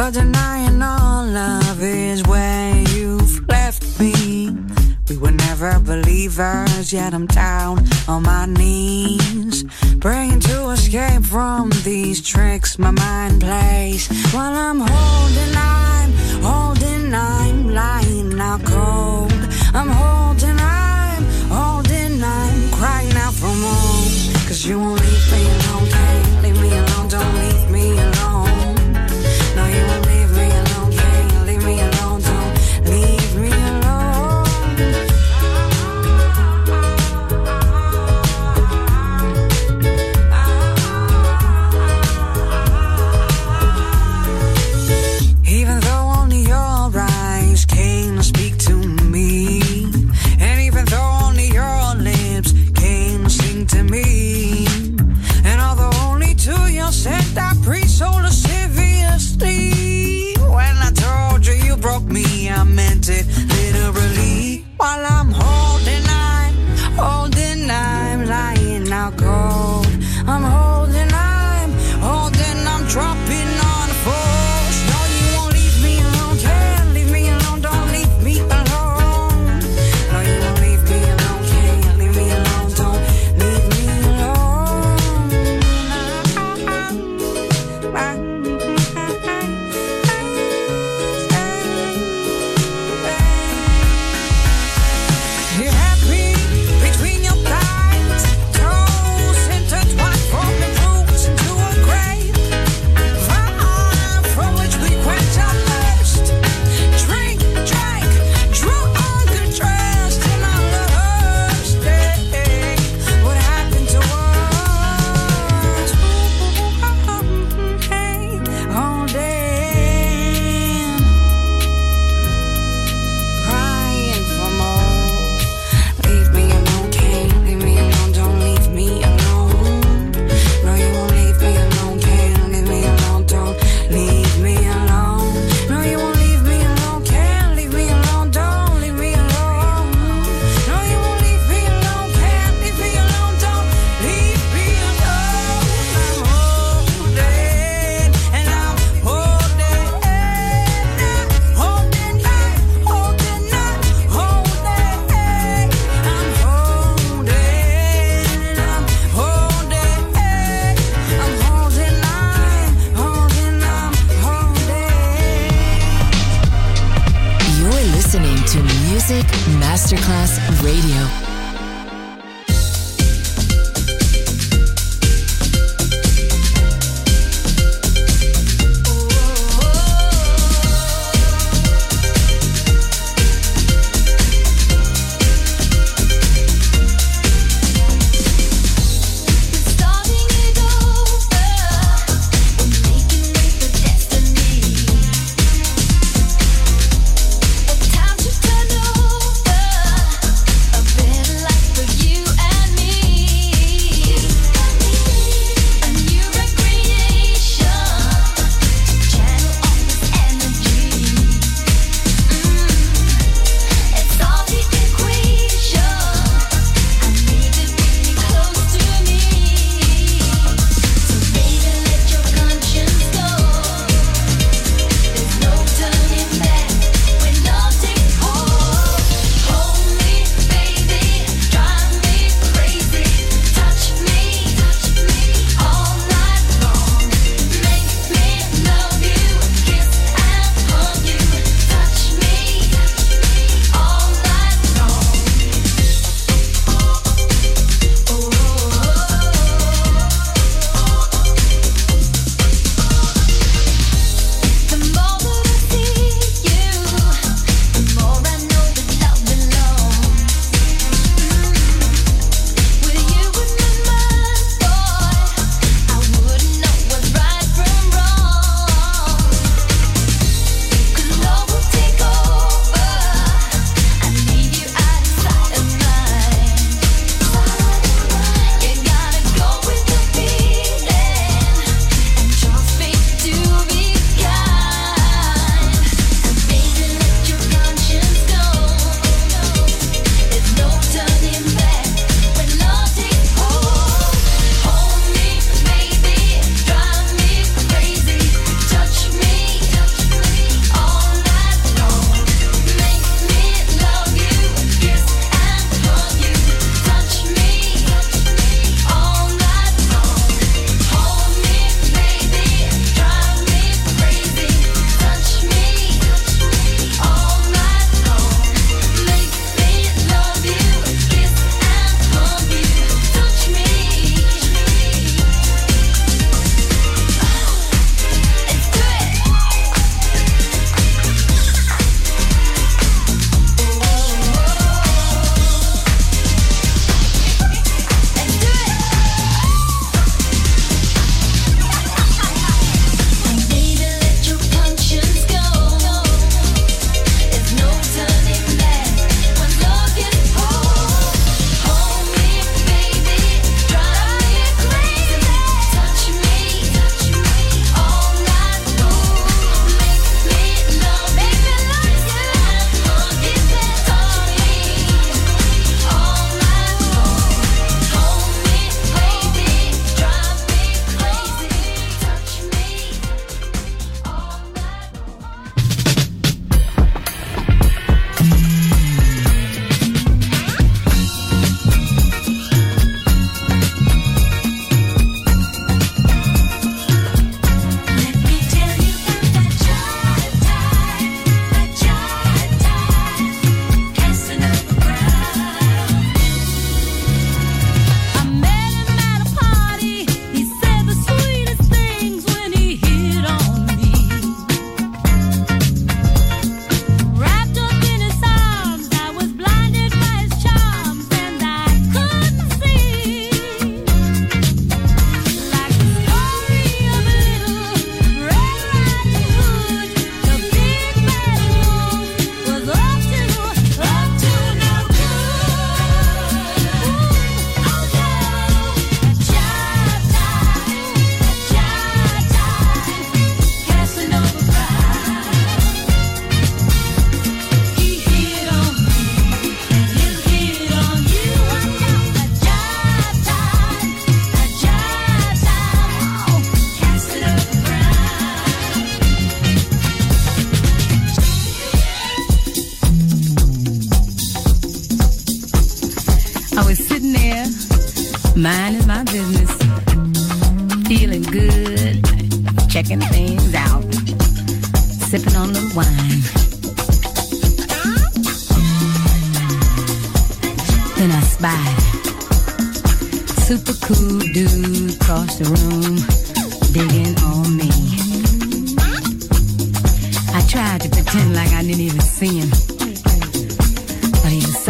But denying all love is where you've left me. We were never believers, yet I'm down on my knees. Praying to escape from these tricks my mind plays. While I'm holding, I'm holding, I'm lying out cold. I'm holding, I'm holding, I'm crying out for more. Cause you won't leave I was sitting there, minding my business, feeling good, checking things out, sipping on the wine. Then I spied super cool dude across the room, digging on me. I tried to pretend like I didn't even see him, but he was so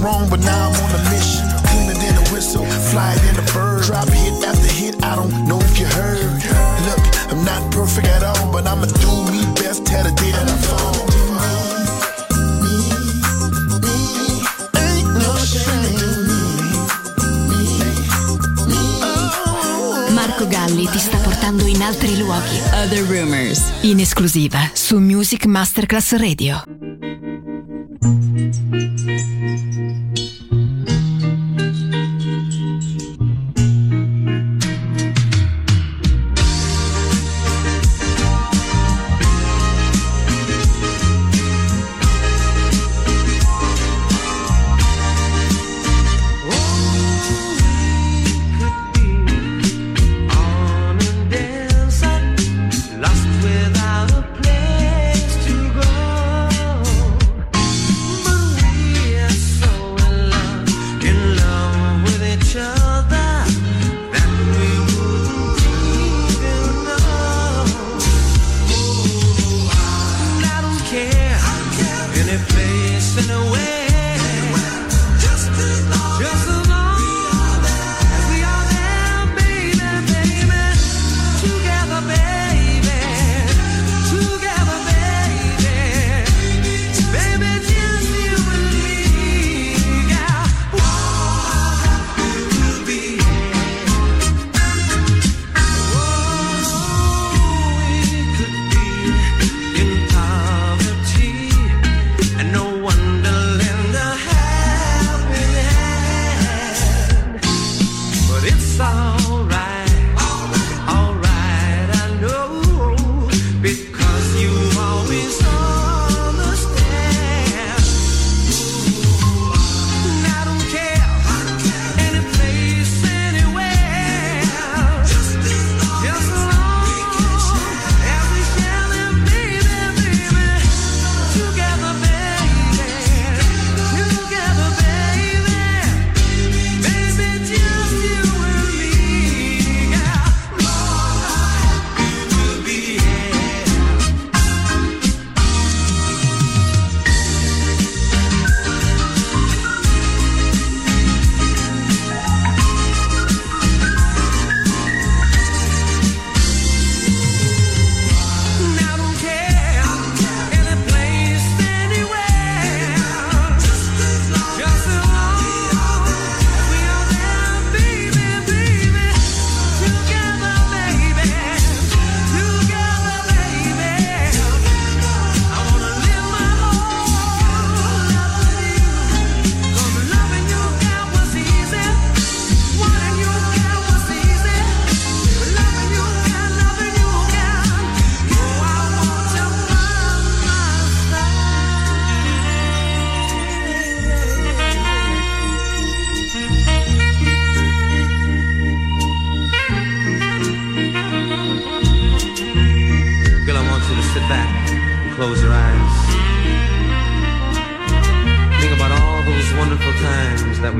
wrong, but now I'm on a mission. Cleaner than a whistle, flyer than a bird. Drop hit after hit, I don't know if you heard. Look, I'm not perfect at all, but I'ma do me best till the day that I fall. Marco Galli ti sta portando in altri luoghi. Other Rumors, in esclusiva su Music Masterclass Radio.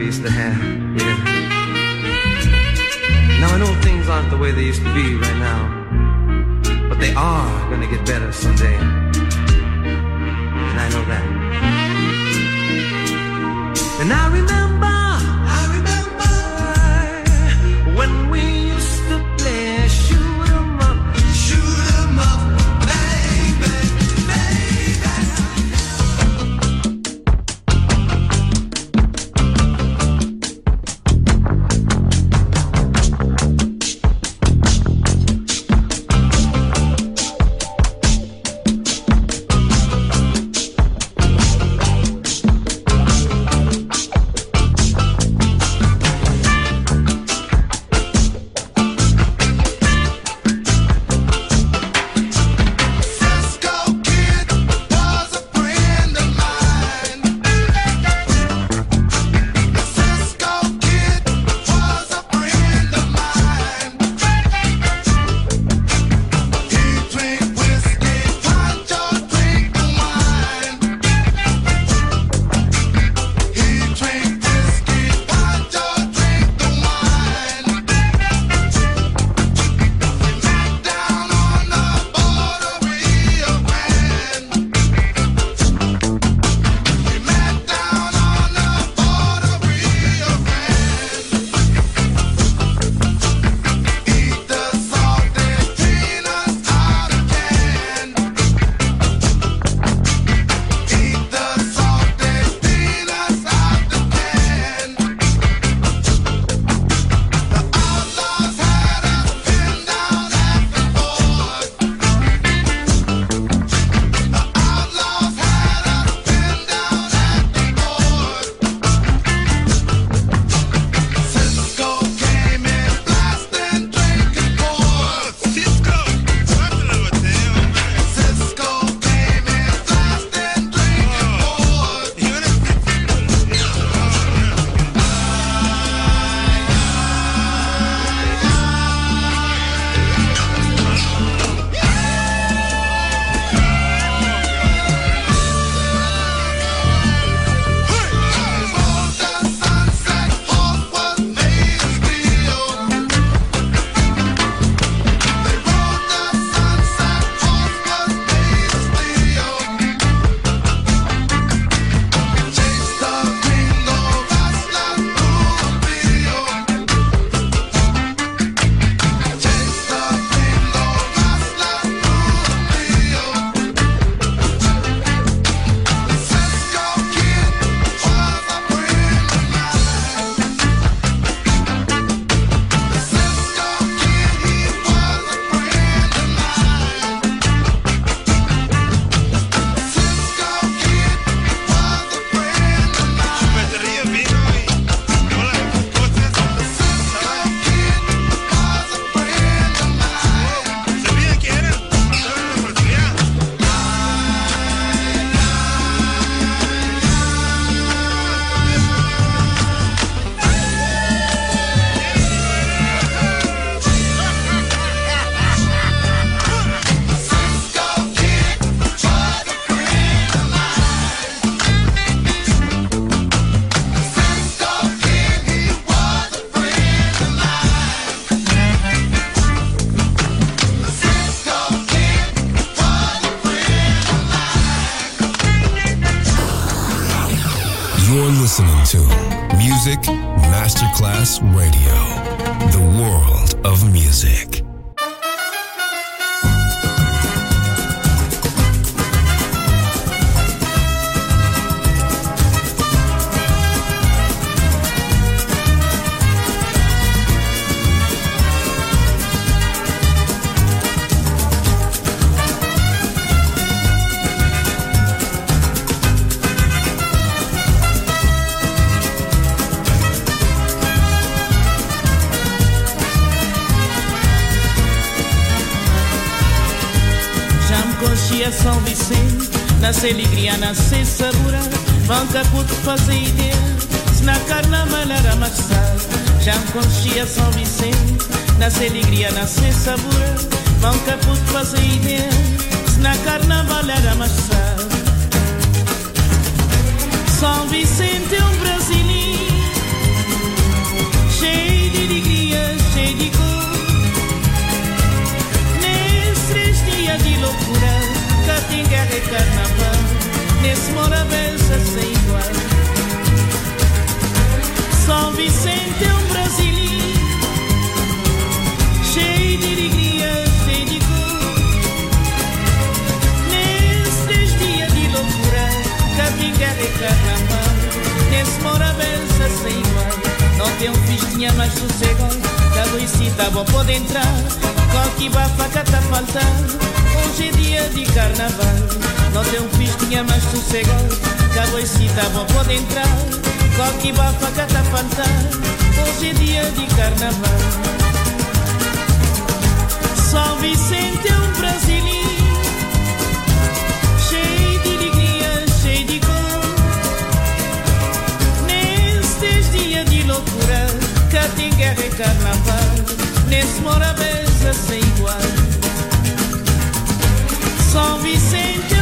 we used to have. Yeah. Now I know things aren't the way they used to be right now, but they are gonna get better someday. And I know that. And I remember. se alegria na se sabura Vão caput fazer ideia Se na carnaval era massa São Vicente é um brasileiro Cheio de alegria, cheio de cor. Nesses dias de loucura Cá tem e carnaval. Nesse mora sem igual. São Vicente Tinha mais sossego. Da Luisita vou poder entrar. Coque e bafa faca tá faltando Hoje é dia de carnaval. Não tem um fiz, tinha mais sossego. Da Luisita vou poder entrar. Coque e bafa faca tá faltando Hoje é dia de carnaval. São Vicente é um brasileiro. quero é carnaval, nesse mora sem igual. São Vicente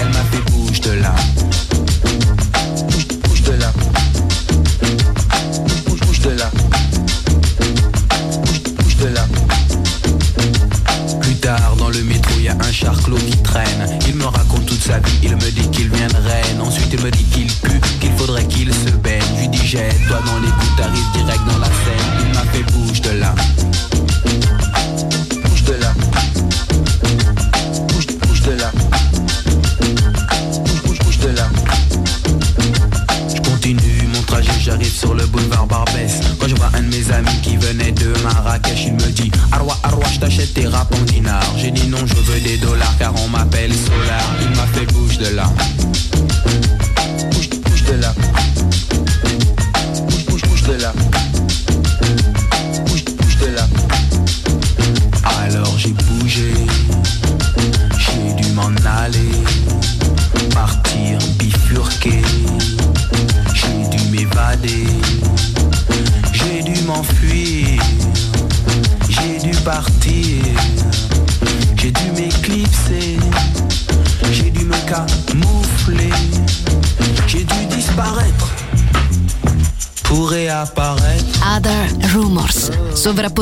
Elle m'a fait bouge de là.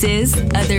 Places, other.